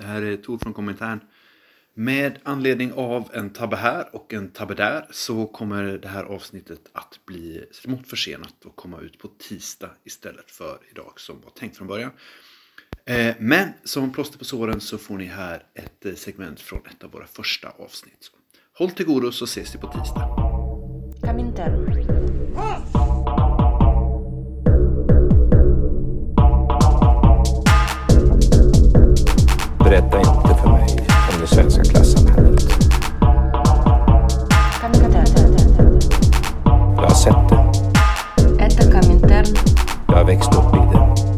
Det här är Tor från Kommentaren. Med anledning av en tabbe här och en tabbe där så kommer det här avsnittet att bli smått försenat och komma ut på tisdag istället för idag som var tänkt från början. Eh, Men som plåster på såren så får ni här ett eh, segment från ett av våra första avsnitt. Håll till godo så ses vi på tisdag. Comintern. Berätta inte för mig om det svenska klassamhället. Jag har sett det. Jag har växt upp i det.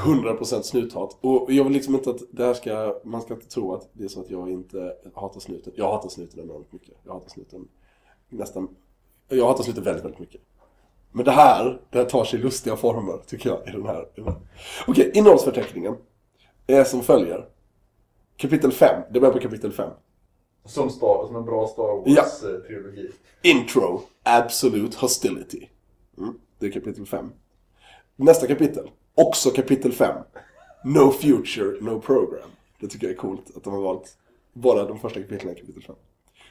100% snuthat. Och jag vill liksom inte att det här ska, man ska inte tro att det är så att jag inte hatar snuten. Jag hatar snuten enormt mycket. Jag hatar snuten nästan, jag hatar snuten väldigt, väldigt mycket. Men det här, det här tar sig lustiga former tycker jag i den här. Okej, innehållsförteckningen är som följer. Kapitel 5, det börjar på kapitel 5. Som, Star, som en bra Star Ja. Wars-trilogi. Intro, Absolute Hostility. Mm, det är kapitel 5. Nästa kapitel, också kapitel 5. No Future, No Program. Det tycker jag är coolt att de har valt bara de första kapitlen i kapitel 5.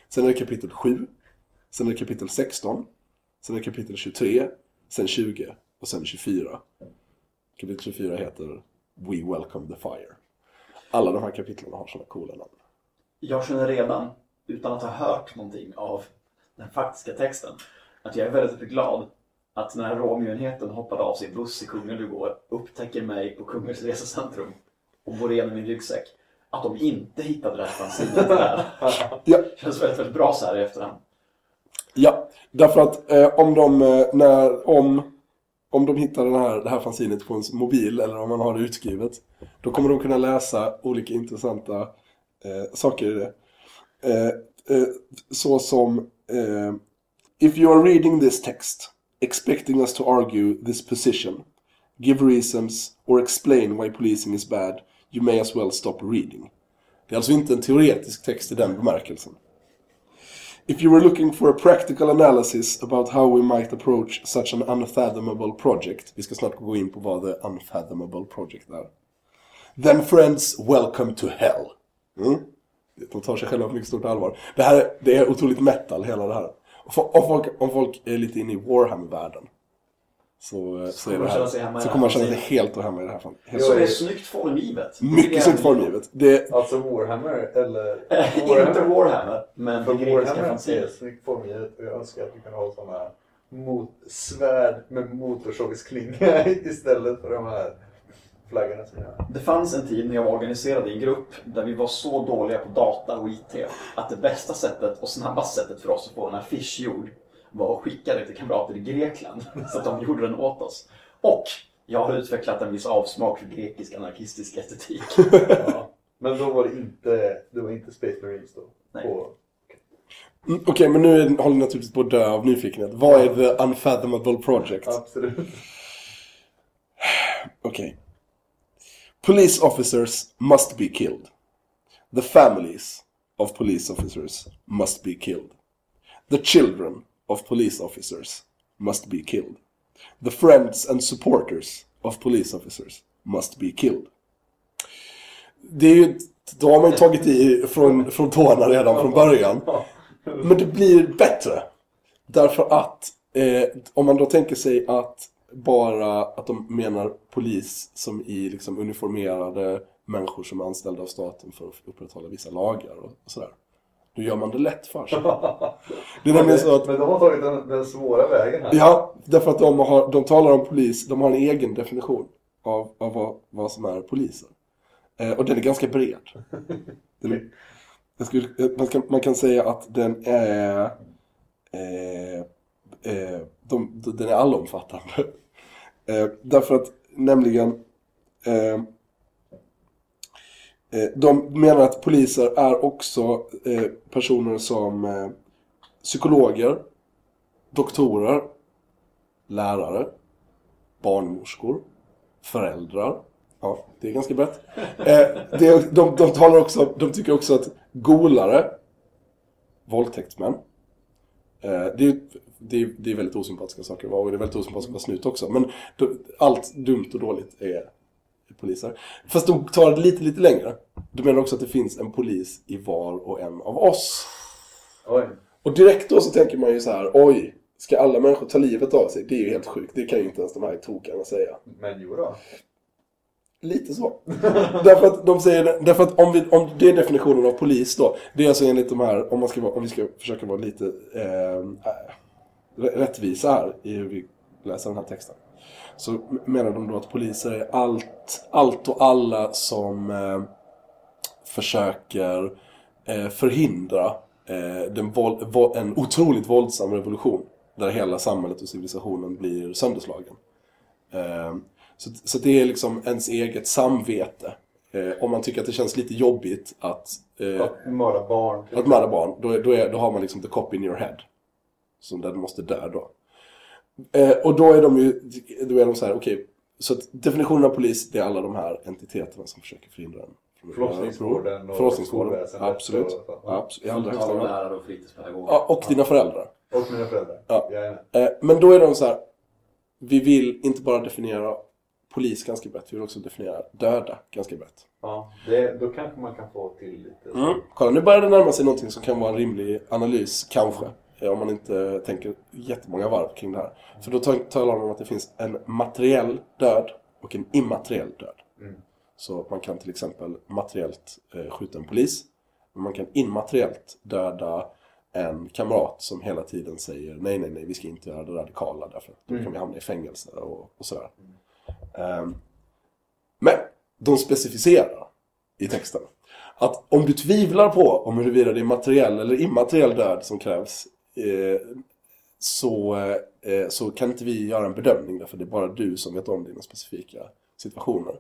Sen är det kapitel 7. Sen är det kapitel 16. Sen är det kapitel 23. Sen 20. Och sen 24. Kapitel 24 heter We Welcome the Fire. Alla de här kapitlen har sådana coola namn. Jag känner redan, utan att ha hört någonting av den faktiska texten, att jag är väldigt glad att när Romeo-enheten hoppade av sin buss i Kungälv igår upptäcker mig på Kungälvs resecentrum och går igenom min ryggsäck. Att de inte hittade det här fanzinet där. Ja, känns väldigt, väldigt bra så här i efterhand. Ja, därför att eh, om de, eh, när, om, om de hittar den här, det här fanzinet på en mobil eller om man har det utskrivet, då kommer de kunna läsa olika intressanta eh, saker i det. Eh, eh, så som eh, If you are reading this text, expecting us to argue this position, give reasons or explain why policing is bad, you may as well stop reading. Det är alltså inte en teoretisk text i den bemärkelsen. If you were looking for a practical analysis about how we might approach such an unfathomable project, vi ska snart gå in på vad the unfathomable project är. Then friends, welcome to hell. Mm? De tar sig själva på mycket stort allvar. Det här det är otroligt metal, hela det här. Om folk, om folk är lite inne i Warhammer-världen så, eh, så, det här, så kommer man känna sig helt och hemma i det här. Så så. det är snyggt formgivet. Mycket snyggt formgivet. Det, Alltså Warhammer, eller... Inte Warhammer, men För det grekiska Warhammer är snyggt formgivet och jag önskar att vi kunde ha sådana mot svärd med motorsågsklinga istället för de här flaggorna som jag har. Det fanns en tid när jag var organiserad i en grupp där vi var så dåliga på data och IT att det bästa sättet och snabbaste sättet för oss att få en affisch gjord var att skicka det till kamrater i Grekland så att de gjorde den åt oss. Och jag har utvecklat en viss avsmak för grekisk anarkistisk estetik. Ja. Men då var det inte, det var inte Space Marines då? Nej. På, Mm, Okej, men nu håller ni naturligtvis på att dö av nyfikenhet. Vad är the unfathomable project? absolut. Okay. Police officers must be killed. The families of police officers must be killed. The children of police officers must be killed. The friends and supporters of police officers must be killed. Det är ju, då har man ju tagit i från, från tårna redan från början. Men det blir bättre. Därför att eh, om man då tänker sig att bara att de menar polis som i liksom uniformerade människor som är anställda av staten för att upprätthålla vissa lagar och, sådär. Då gör man det lätt för sig. Det är nämligen så att Men de har tagit den, den svåra vägen här. Ja, därför att de, har, de talar om polis, de har en egen definition av, av vad, vad som är poliser. Eh, och den är ganska bred. Den, skulle, man, kan, man kan säga att den är, eh, eh, de, de, den är allomfattande. Eh, därför att nämligen eh, eh, de menar att poliser är också eh, personer som eh, psykologer, doktorer, lärare, barnmorskor, föräldrar. Ja, det är ganska brett. Eh, det, de, de talar också, de tycker också att golare, våldtäktsmän, det, är, det, är, det är väldigt osympatiska saker att vara och det är väldigt vara snut också. Men allt dumt och dåligt är poliser. Fast de tar det lite, lite längre. De menar också att det finns en polis i var och en av oss. Oj. Och direkt då så tänker man ju så här, oj, ska alla människor ta livet av sig? Det är ju helt sjukt. Det kan ju inte ens de här tokarna säga. Men jo då. Lite så. därför att de säger, därför att om, vi, om det är definitionen av polis då, det är alltså enligt de här, om, man ska vara, om vi ska försöka vara lite ehm, eh, rättvisa här i hur vi läser den här texten. Så menar de då att poliser är allt, allt och alla som eh, försöker eh, förhindra eh, den en otroligt våldsam revolution. Där hela samhället och civilisationen blir sönderslagen. Ehm, så, så det är liksom ens eget samvete. Eh, om man tycker att det känns lite jobbigt att, eh, Att mörda barn. att mörda barn, då, då, är, då har man liksom the cop in your head. Som den måste dö då. Eh, och då är de ju, då är de så här, okej. så att definitionen av polis, det är alla de här entiteterna som försöker förhindra en. Förlossningsvården och Förlossningsvården, absolut. och- Ja, absolut. I allra högsta grad. och fritidspedagoger. Ja, och dina föräldrar. Och mina föräldrar. Ja. Jajamän. Eh, men då är de så här, vi vill inte bara definiera polis ganska brett, vi vill också definiera döda ganska brett. Ja, det, då kanske man kan få till lite... Mm. Kolla, nu börjar det närma sig någonting som kan vara en rimlig analys, kanske. Om man inte tänker jättemånga varv kring det här. För då ta- talar de om att det finns en materiell död och en immateriell död. Mm. Så man kan till exempel materiellt eh, skjuta en polis. Men man kan immateriellt döda en kamrat som hela tiden säger nej, nej, nej, vi ska inte göra det radikala därför att då kan vi hamna i fängelse och, och sådär. Ehm, Ehm, men de specificerar i texten att om du tvivlar på om huruvida det är materiell eller immateriell död som krävs eh, så, eh, så kan inte vi göra en bedömning därför det är bara du som vet om dina specifika situationer.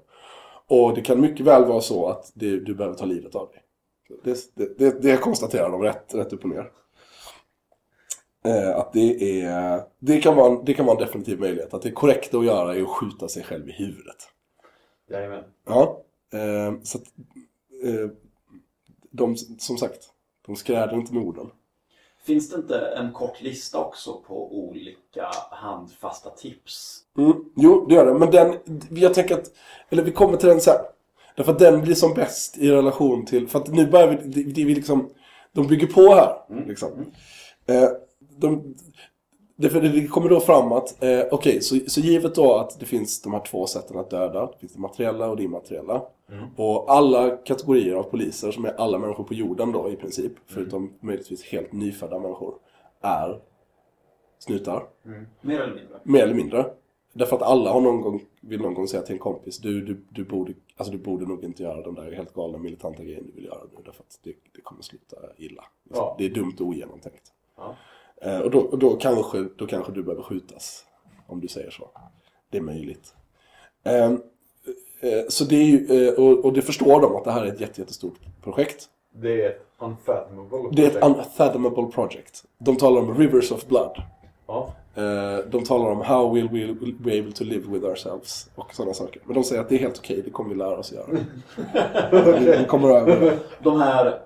Och det kan mycket väl vara så att det, du behöver ta livet av dig. Det, det, det, det konstaterar de rätt, rätt upp och ner. Eh, att det, är, det, kan vara, en- det kan vara en definitiv möjlighet. Att det korrekta att göra är att skjuta sig själv i huvudet. Jajamän. Ja, eh, så att, eh, de, som sagt, de skräder inte med orden. Finns det inte en kort lista också på olika handfasta tips? Mm, jo, det gör det. Men den, jag tänker att, eller vi kommer till den sen. Därför att den blir som bäst i relation till, för att nu börjar vi, det, det, vi liksom, de bygger på här. Liksom. Eh, de, det, det kommer då fram att, eh, okej, så, så givet då att det finns de här två sätten att döda, det finns det materiella och det immateriella. Och alla kategorier av poliser, som är alla människor på jorden då i princip, förutom möjligtvis helt nyfödda människor, är snutar. Mer eller mindre? Mer eller mindre. Därför att alla har någon gång, vill någon gång säga till en kompis, du, du, du, borde, alltså du borde nog inte göra den där helt galna militanta grejen du vill göra nu. Därför att det, det kommer sluta illa. Ja. Det är dumt och ogenomtänkt. Ja. Eh, och då, och då, kanske, då kanske du behöver skjutas. Om du säger så. Det är möjligt. Eh, eh, så det är ju, eh, och, och det förstår de att det här är ett jätte, jättestort projekt. Det är ett unfathomable Det är ett project. unfathomable project. De talar om rivers of blood. Ja. De talar om how will we be able to live with ourselves och sådana saker. Men de säger att det är helt okej, det kommer vi lära oss att göra. vi, kommer över. De här,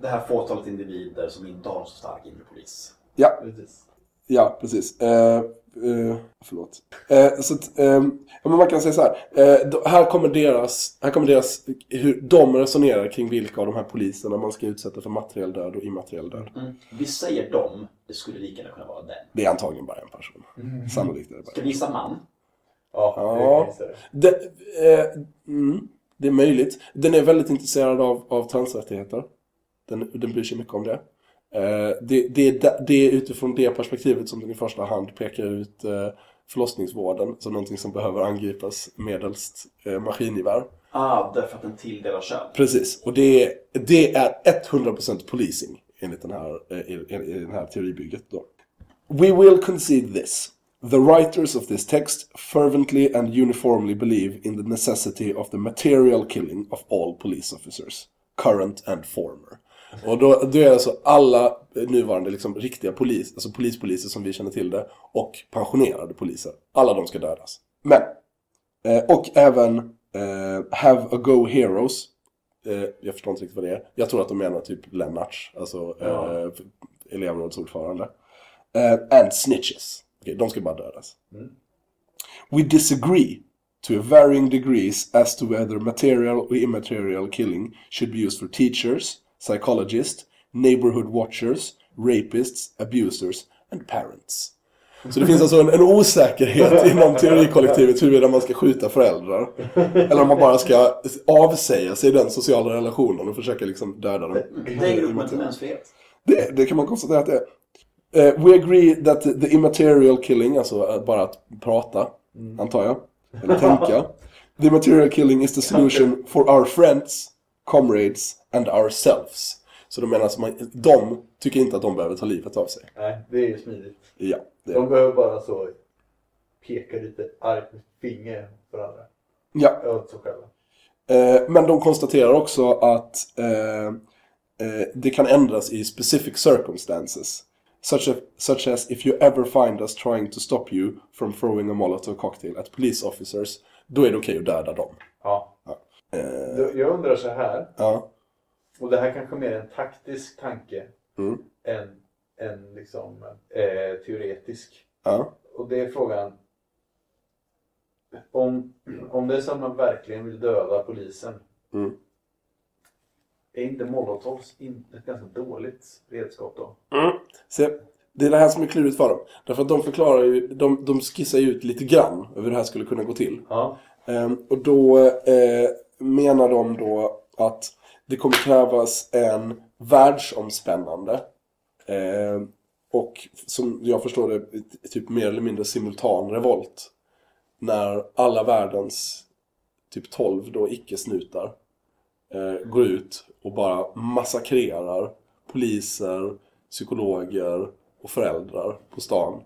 det här fåtalet individer som inte har så stark inre polis. Ja, Precis. ja precis. Eh, eh, förlåt. Eh, så att, eh, ja, men man kan säga så här. Eh, här kommer deras, här kommer deras, hur de resonerar kring vilka av de här poliserna man ska utsätta för materiell död och immateriell död. Vi säger dem, det skulle lika gärna kunna vara den. Det är antagligen bara en person. Sannolikt är det bara Ska vi gissa man? Ja, Ja. Det, eh, mm, det är möjligt. Den är väldigt intresserad av, av transrättigheter. Den, den bryr sig mycket om det. Eh, det, det, det är utifrån det perspektivet som den i första hand pekar ut eh, förlossningsvården som någonting som behöver angripas medelst eh, maskingevär. Ah, därför att den tilldelar kön. Precis, och det är, det är 100% policing enligt den här, i den här teoribygget. Då. We will concede this. The writers of this text fervently and uniformly believe in the necessity of the material killing of all police officers, current and former. Och då, då är alltså alla nuvarande liksom, riktiga polis, alltså polispoliser som vi känner till det, och pensionerade poliser. Alla de ska dödas. Men, Eh, och även eh, Have a Go Heroes. Eh, jag förstår inte riktigt vad det är. Jag tror att de menar typ Lennarts, alltså Ja. eh, ordförande. Eh, and Snitches. Okej, de ska bara dödas. We disagree to varying degrees as to whether material or immaterial killing should be used for teachers, psychologists, neighborhood watchers, rapists, abusers and parents. Så det finns alltså en, en osäkerhet inom teorikollektivet huruvida man ska skjuta föräldrar. Eller om man bara ska avsäga sig den sociala relationen och försöka liksom döda dem. Det är gruppen till mänsklighet. Det, det kan man konstatera att det är. Eh, we agree that the, immaterial killing, alltså eh, bara att prata, antar jag, eller tänka. The immaterial killing is the solution for our friends, comrades and ourselves. Så de menar alltså, man, de tycker inte att de behöver ta livet av sig. Nej, det är ju smidigt. Ja, det, De behöver bara så peka lite argt med finger på varandra. ja. Åt sig själva. Eh, men de konstaterar också att eh, eh, det kan ändras i specific circumstances. Such, a, such as if you ever find us trying to stop you from throwing a molotov cocktail at police officers, då är det okej att döda dem. Ja. Då- Jag undrar så här. ja. Och det här kanske är mer en taktisk tanke Mm. än en liksom, eh, teoretisk. Ja. Och det är frågan. Om, om det är så att man verkligen vill döda polisen. Mm. Är inte molotovs in- ett ganska dåligt redskap då? Se, det är det här som är klurigt för dem. Därför att de förklarar ju, de, de skissar ju ut lite grann över hur det här skulle kunna gå till. Ja. Ehm, och då eh, menar de då att det kommer krävas en världsomspännande eh, och som jag förstår det typ mer eller mindre simultan revolt. När alla världens typ 12 då icke-snutar eh, går ut och bara massakrerar poliser, psykologer och föräldrar på stan.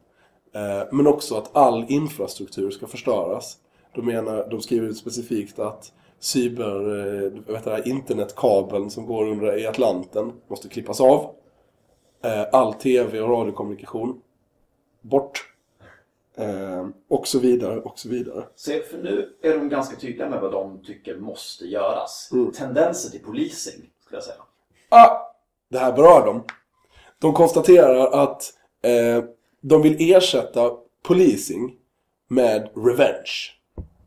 Eh, men också att all infrastruktur ska förstöras. De, menar, de skriver ut specifikt att cyber, eh, vet det internetkabeln som går under i Atlanten måste klippas av. Eh, all tv och radiokommunikation bort. Eh, och så vidare, och så vidare. Se, för nu är de ganska tydliga med vad de tycker måste göras. Mm. Tendenser till policing, skulle jag säga. Ah! Det här berör dem. De konstaterar att eh, de vill ersätta policing med revenge.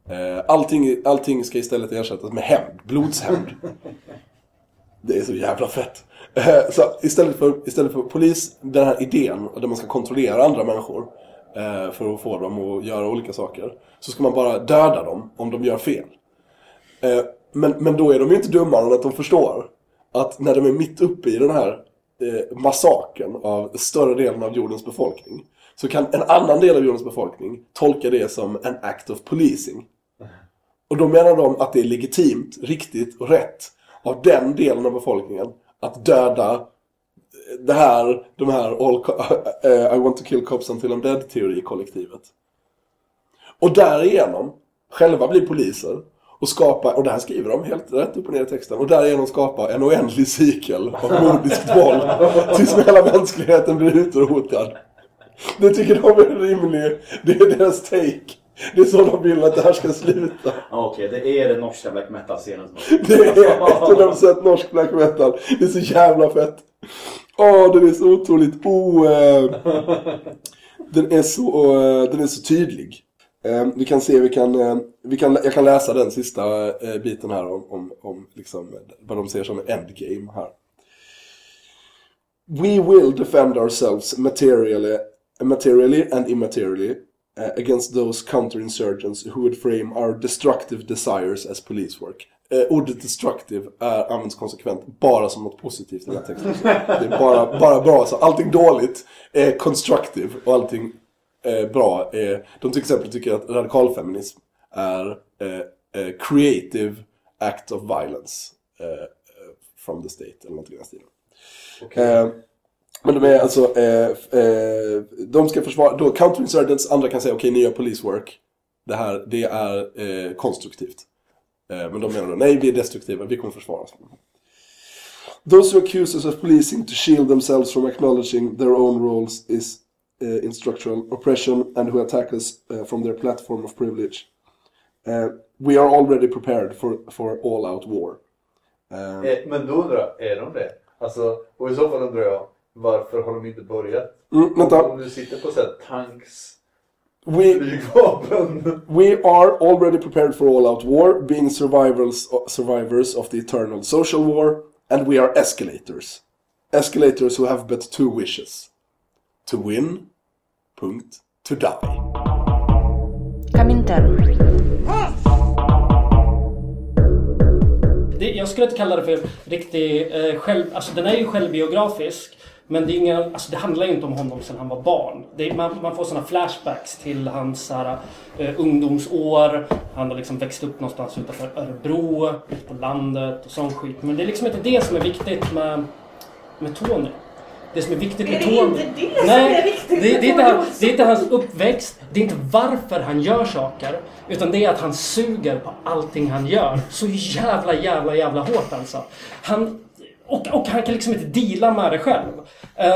Eh, allting, allting ska istället ersättas med hämnd, blodshämnd. Det är så jävla fett. Eh, så istället för, istället för polis, den här idén där man ska kontrollera andra människor eh, för att få dem att göra olika saker. Så ska man bara döda dem om de gör fel. Men, men då är de ju inte dummare än att de förstår att när de är mitt uppe i den här massakern av större delen av jordens befolkning så kan en annan del av jordens befolkning tolka det som en act of policing. Och då menar de att det är legitimt, riktigt och rätt av den delen av befolkningen att döda det här, de här all eh, I want to kill cops until I'm dead teori-kollektivet. Och därigenom själva bli poliser och skapa, och det här skriver de helt rätt upp och ner i texten, och därigenom skapa en oändlig cykel av nordiskt våld tills hela mänskligheten blir utrotad. Det tycker de är rimligt. Det är deras take. Det är så de vill att det här ska sluta. Okej, det är den norska black metal-scenen som Det är 100% norsk black metal. Det är så jävla fett. Åh, den är så otroligt o... eh, den, är så, eh, den är så tydlig. Eh, vi kan se, vi kan, eh, vi kan, jag kan läsa den sista eh, biten här om, om, om liksom, vad de ser som endgame här. We will defend ourselves materially, materially and immaterially uh, against those counterinsurgents who would frame our destructive desires as police work. Uh, ordet destructive är, används konsekvent bara som något positivt i den här texten. Det är bara, bara bra. Så allting dåligt är constructive och allting eh, bra är... De till exempel tycker att radikalfeminism är eh, eh, creative act of violence eh, eh, from the state eller någonting i den stilen. Eh, men de är alltså, eh, eh, de ska försvara, då counterinsurgents, andra kan säga okej ni gör police work. Det här, det är eh, konstruktivt. Eh, men de menar då, nej vi är destruktiva, vi kommer försvara oss. Those who accuse us of policing to shield themselves from acknowledging their own roles is eh, uh, in structural oppression and who attack us uh, from their platform of privilege Uh, we are already prepared for, for all out war. Men då undrar jag, är de det? Alltså, och i så fall undrar jag, varför har de inte börjat? mm, vänta. Om du sitter på så här tanks, We, flygvapen. we are already prepared for all out war, being survivors, survivors of the eternal social war, and we are escalators. Escalators who have but two wishes. To win, punkt, to die. Comintern. Det, jag skulle inte kalla det för riktig eh, själv... Alltså den är ju självbiografisk. Men det, är ingen, alltså det handlar ju inte om honom sedan han var barn. Det är, man, man får såna flashbacks till hans här, eh, ungdomsår. Han har liksom växt upp någonstans utanför Örebro, ute på landet och sån skit. Men det är liksom inte det som är viktigt med, med Tony. Det som är viktigt Är med det Tony... inte det som Nej, är viktigt det, det, är inte han, det är inte hans uppväxt, det är inte varför han gör saker. Utan det är att han suger på allting han gör. Så jävla, jävla, jävla hårt alltså. Han, och, och han kan liksom inte deala med det själv.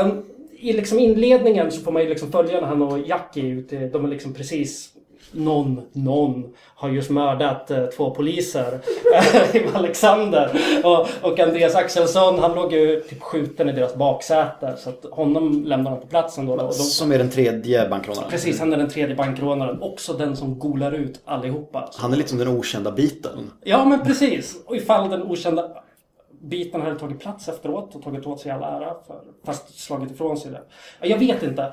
Um, I liksom inledningen så får man ju liksom följa när han och Jackie är ute. De är liksom precis någon, någon har just mördat eh, två poliser i Alexander. Och, och Andreas Axelsson, han låg ju typ skjuten i deras baksäte. Så att honom lämnar de på platsen då. De, Som är den tredje bankrånaren. Precis, han är den tredje bankrånaren. Också den som golar ut allihopa. Han är lite som den okända biten. Ja, men precis. Och ifall den okända biten hade tagit plats efteråt och tagit åt sig all ära, för, fast slagit ifrån sig det. Ja, Jag vet inte.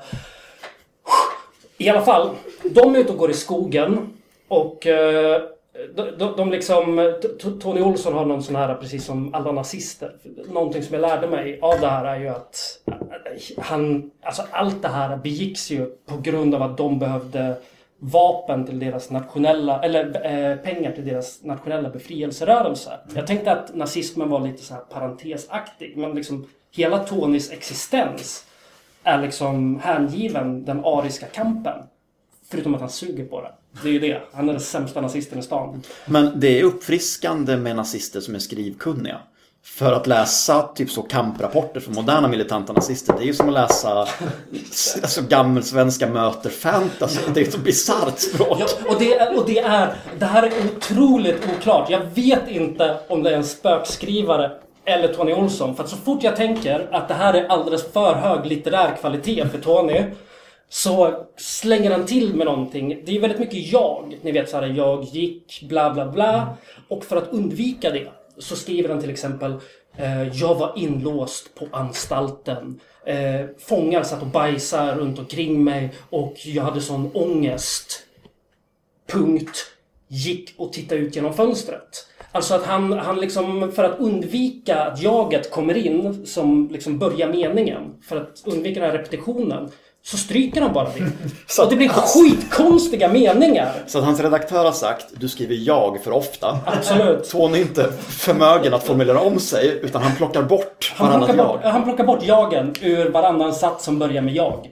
I alla fall, de är ute och går i skogen och eh, de, de, de liksom, Tony Olsson har någon sån här, precis som alla nazister. Någonting som jag lärde mig av det här är ju att eh, han, alltså allt det här begicks ju på grund av att de behövde vapen till deras nationella, eller eh, pengar till deras nationella befrielserörelse. Jag tänkte att nazismen var lite så här parentesaktig, men liksom hela Tonys existens är liksom hängiven den ariska kampen. Förutom att han suger på det. Det är ju det. Han är den sämsta nazisten i stan. Men det är uppfriskande med nazister som är skrivkunniga. För att läsa typ så kamprapporter från moderna militanta nazister, det är ju som att läsa alltså, gammelsvenska möter fantasy. Det är ett så bisarrt språk. Ja, och, det är, och det är... Det här är otroligt oklart. Jag vet inte om det är en spökskrivare eller Tony Olsson. För att så fort jag tänker att det här är alldeles för hög litterär kvalitet för Tony så slänger han till med någonting. Det är ju väldigt mycket jag. Ni vet så här, jag gick, bla bla bla. Och för att undvika det så skriver han till exempel eh, Jag var inlåst på anstalten. Eh, fångar satt och bajsade runt omkring mig och jag hade sån ångest. Punkt. Gick och tittade ut genom fönstret. Alltså att han, han liksom, för att undvika att jaget kommer in som liksom börjar meningen. För att undvika den här repetitionen. Så stryker han bara det. Och det blir skitkonstiga meningar. Så att hans redaktör har sagt, du skriver jag för ofta. Absolut. Tony är inte förmögen att formulera om sig, utan han plockar bort Han varannat plockar, bort, jag. han plockar bort jagen ur varannan sats som börjar med jag.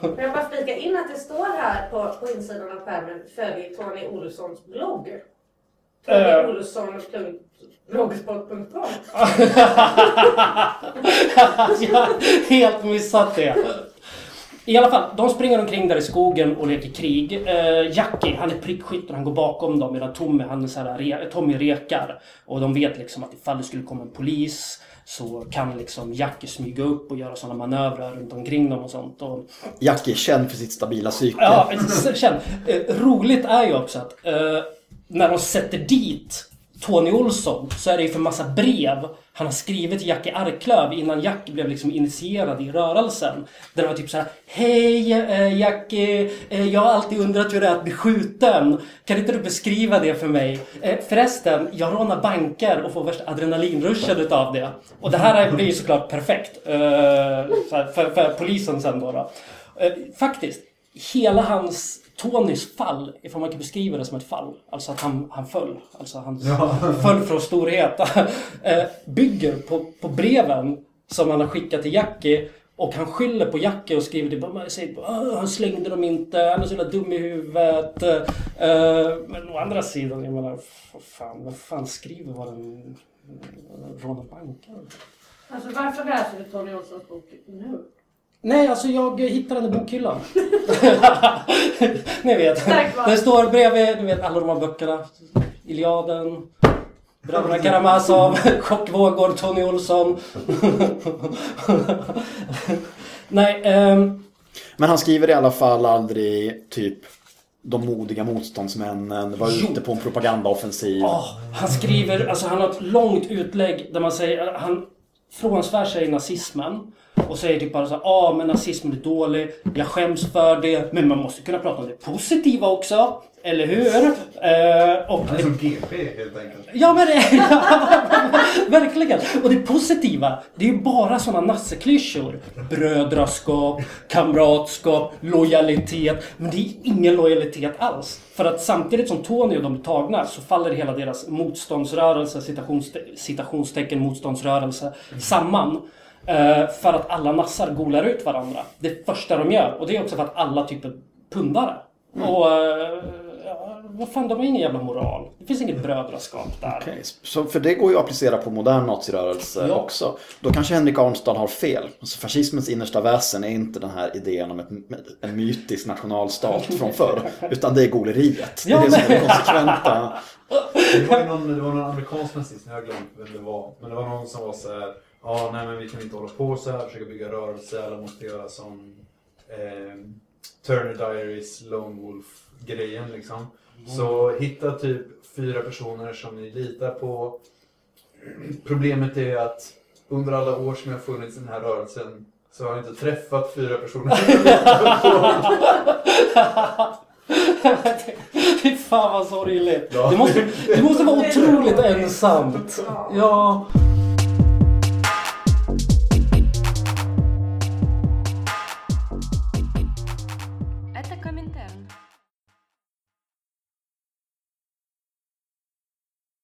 Får jag bara flika in att det står här på, på insidan av skärmen följ Tony Olssons blogg. Eh. Tony Olsson.blogspot.com Jag har helt missat det. I alla fall, de springer omkring där i skogen och leker krig. Eh, Jackie, han är prickskytt och han går bakom dem medan Tommy, han är så här, re, Tommy rekar. Och de vet liksom att ifall det skulle komma en polis så kan liksom Jackie smyga upp och göra sådana manövrar runt omkring dem och sånt. Och, Jackie är känd för sitt stabila psyke. Ja, känn. Eh, roligt är ju också att eh, när de sätter dit Tony Olsson så är det ju för massa brev han har skrivit till Jackie Arklöv innan Jackie blev liksom initierad i rörelsen. Där det var typ så här: Hej eh, Jackie, eh, eh, jag har alltid undrat hur det är att bli skjuten. Kan inte du beskriva det för mig? Eh, förresten, jag rånar banker och får värsta adrenalinruschen utav det. Och det här blir ju såklart perfekt eh, så här, för, för polisen sen då. då. Eh, faktiskt, hela hans Tonys fall, ifall man kan beskriva det som ett fall, alltså att han, han föll, alltså han föll från storhet, eh, bygger på, på breven som han har skickat till Jackie och han skyller på Jackie och skriver typ "Men säger, "Åh, han slängde dem inte, han är så jävla dum i huvudet. Eh, men å andra sidan, jag menar, vad fan, vem fan skriver vad en rånar banker? Alltså varför läser du Tony Olssons bok nu? Nej, alltså jag hittade den i bokhyllan. ni vet. Den står bredvid, ni vet alla de här böckerna. Iliaden. Bröderna Karamazov, Chockvågor, Tony Olsson. Nej, ehm, Men han skriver i alla fall aldrig typ de modiga motståndsmännen var Jo. ute på en propagandaoffensiv. åh, han skriver, alltså han har ett långt utlägg där man säger, han frånsvär sig nazismen. Och säger typ bara så ja ah men nazismen är dålig, jag skäms för det. Men man måste kunna prata om det positiva också. Eller hur? Eh, och är som GP helt enkelt. Ja men det, verkligen. Och det positiva, det är ju bara sådana nasseklyschor. Brödraskap, kamratskap, lojalitet. Men det är ingen lojalitet alls. För att samtidigt som Tony och de är tagna så faller hela deras motståndsrörelse, citationste- citationstecken motståndsrörelse, samman. Eh, för att alla nassar golar ut varandra. Det första de gör. Och det är också för att alla typ är pundare. Och... Vad fan, de har ingen jävla moral. Det finns inget brödraskap där. Okej, Så för det går ju att applicera på modern nazirörelse Ja. också. Då kanske Henrik Arnstad har fel. Alltså fascismens innersta väsen är inte den här idén om ett, en mytisk nationalstat från förr. Utan det är goleriet. Det är Ja, det som är det konsekventa. Det var någon, det var någon amerikansk nazist, nu har jag glömt vem det var. Men det var någon som var så här. Ja, nej men vi kan inte hålla på så här, försöka bygga rörelse, alla måste göra som eh, Turner Diaries, Lone Wolf-grejen liksom. Så hitta typ fyra personer som ni litar på. Problemet är att under alla år som jag har funnits i den här rörelsen så har jag inte träffat fyra personer. Fy fan vad sorgligt. Ja. Det, måste, det måste vara otroligt ensamt. Ja.